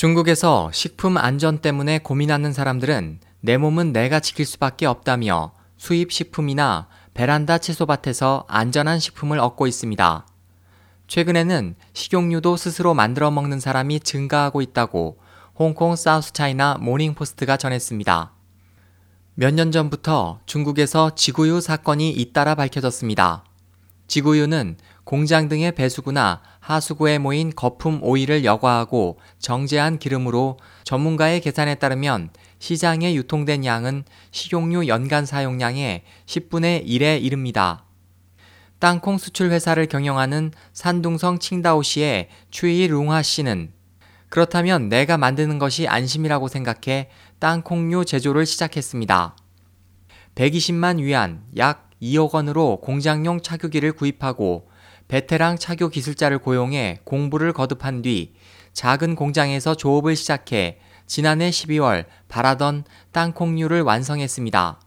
중국에서 식품 안전 때문에 고민하는 사람들은 내 몸은 내가 지킬 수밖에 없다며 수입 식품이나 베란다 채소밭에서 안전한 식품을 얻고 있습니다. 최근에는 식용유도 스스로 만들어 먹는 사람이 증가하고 있다고 홍콩 사우스 차이나 모닝포스트가 전했습니다. 몇 년 전부터 중국에서 지구유 사건이 잇따라 밝혀졌습니다. 지구유는 공장 등의 배수구나 하수구에 모인 거품 오일을 여과하고 정제한 기름으로 전문가의 계산에 따르면 시장에 유통된 양은 식용유 연간 사용량의 10분의 1에 이릅니다. 땅콩 수출 회사를 경영하는 산둥성 칭다오시의 추이 룽하 씨는 그렇다면 내가 만드는 것이 안심이라고 생각해 땅콩류 제조를 시작했습니다. 120만 위안 약 2억 원으로 공장용 차교기를 구입하고 베테랑 차교 기술자를 고용해 공부를 거듭한 뒤 작은 공장에서 조업을 시작해 지난해 12월 바라던 땅콩류를 완성했습니다.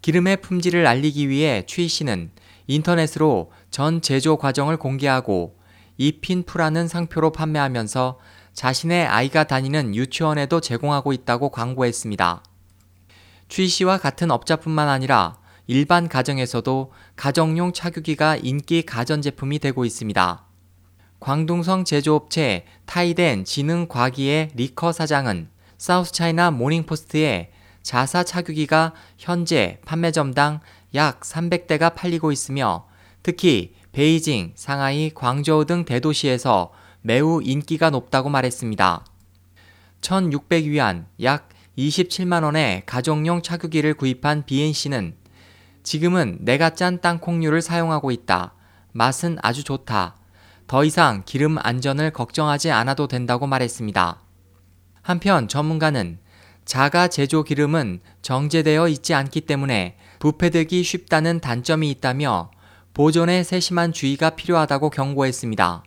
기름의 품질을 알리기 위해 추이 씨는 인터넷으로 전 제조 과정을 공개하고 이핀프라는 상표로 판매하면서 자신의 아이가 다니는 유치원에도 제공하고 있다고 광고했습니다. 추이 씨와 같은 업자뿐만 아니라 일반 가정에서도 가정용 착유기가 인기 가전제품이 되고 있습니다. 광둥성 제조업체 타이덴 지능과기의 리커 사장은 사우스차이나 모닝포스트에 자사 착유기가 현재 판매점당 약 300대가 팔리고 있으며 특히 베이징, 상하이, 광저우 등 대도시에서 매우 인기가 높다고 말했습니다. 1600위안 약 27만원의 가정용 차규기를 구입한 BNC는 지금은 내가 짠 땅콩류를 사용하고 있다. 맛은 아주 좋다. 더 이상 기름 안전을 걱정하지 않아도 된다고 말했습니다. 한편 전문가는 자가 제조 기름은 정제되어 있지 않기 때문에 부패되기 쉽다는 단점이 있다며 보존에 세심한 주의가 필요하다고 경고했습니다.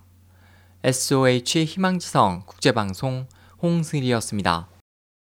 SOH 희망지성 국제방송 홍승일이었습니다.